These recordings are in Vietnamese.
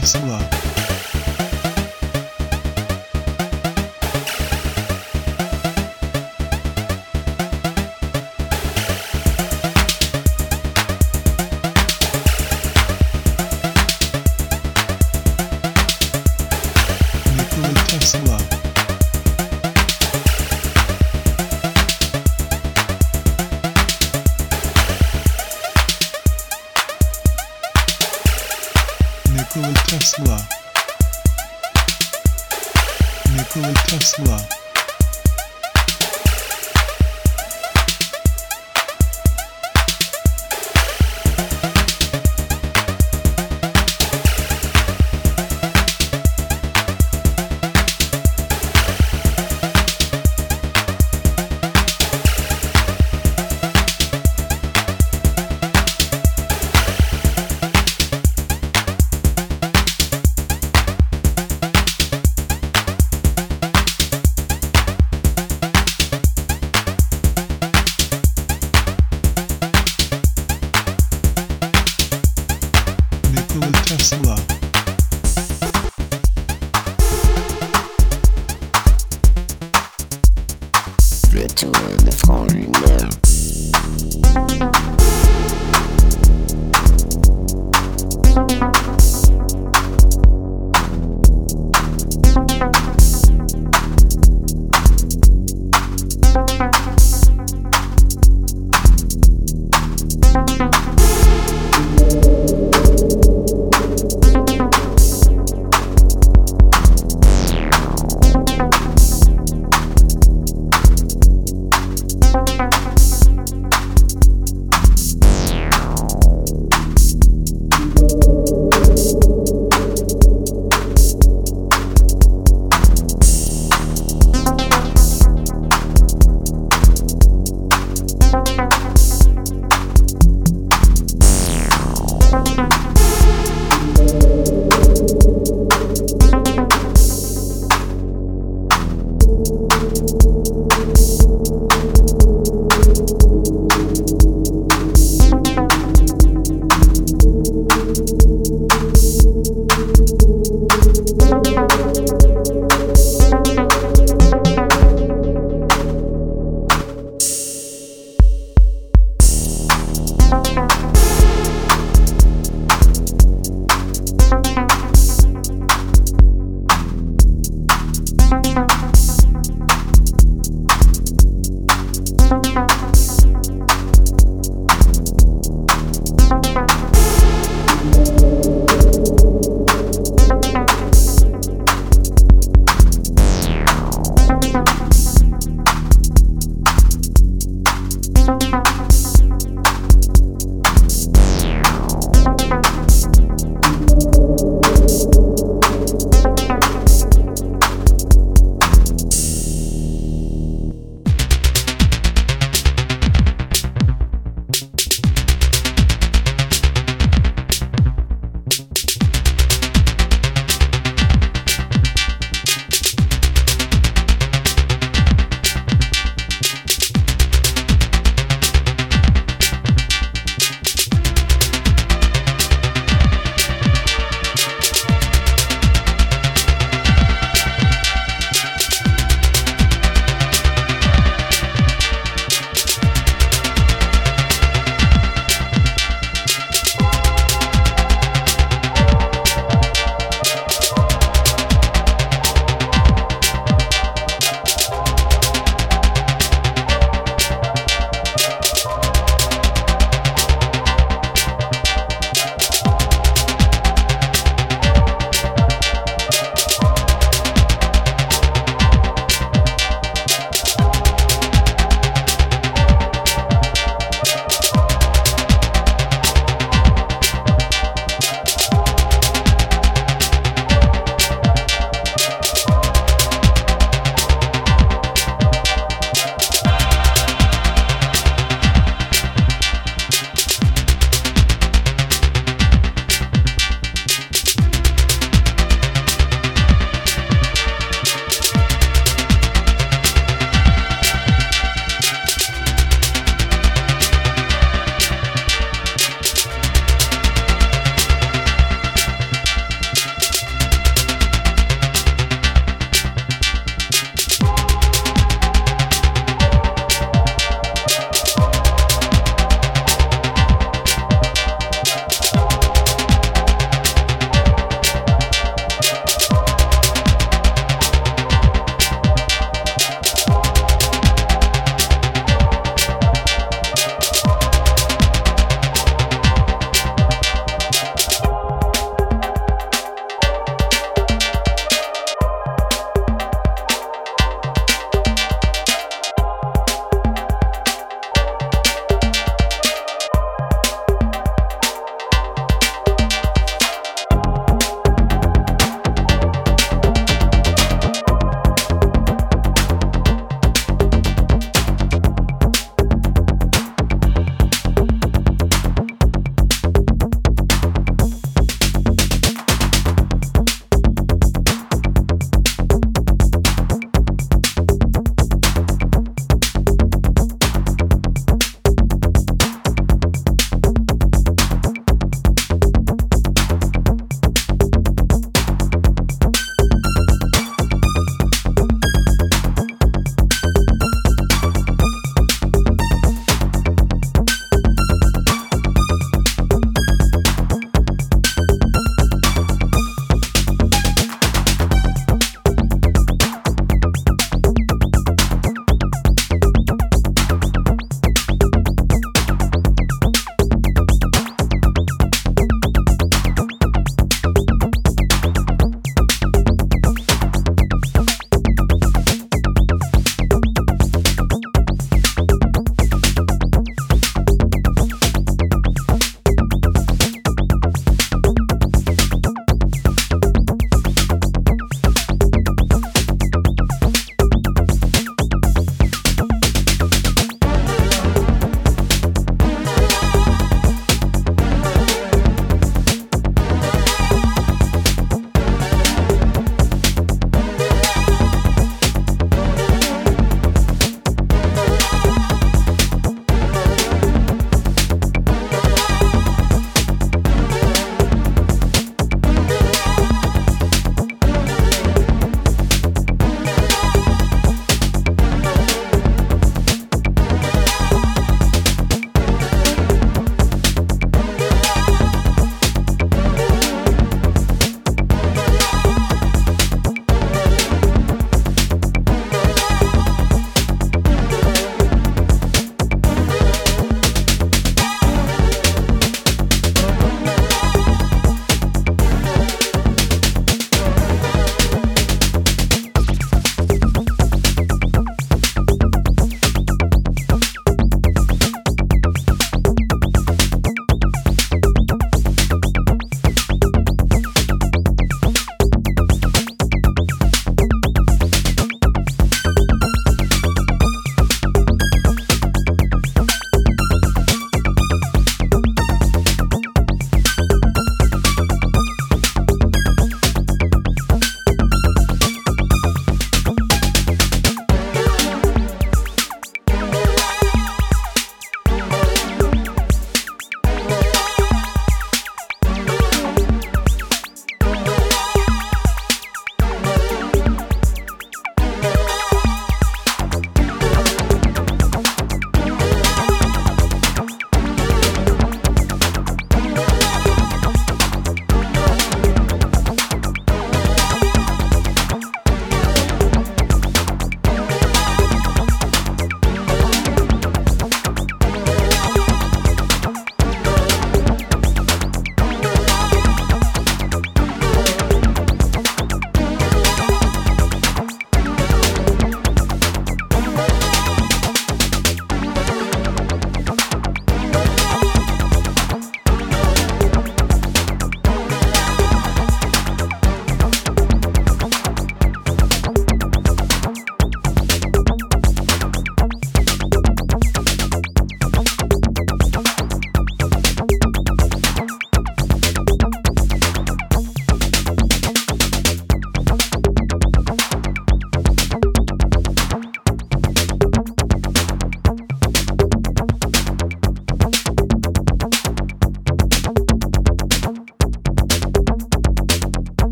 Tesla.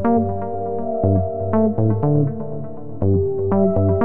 Thank you.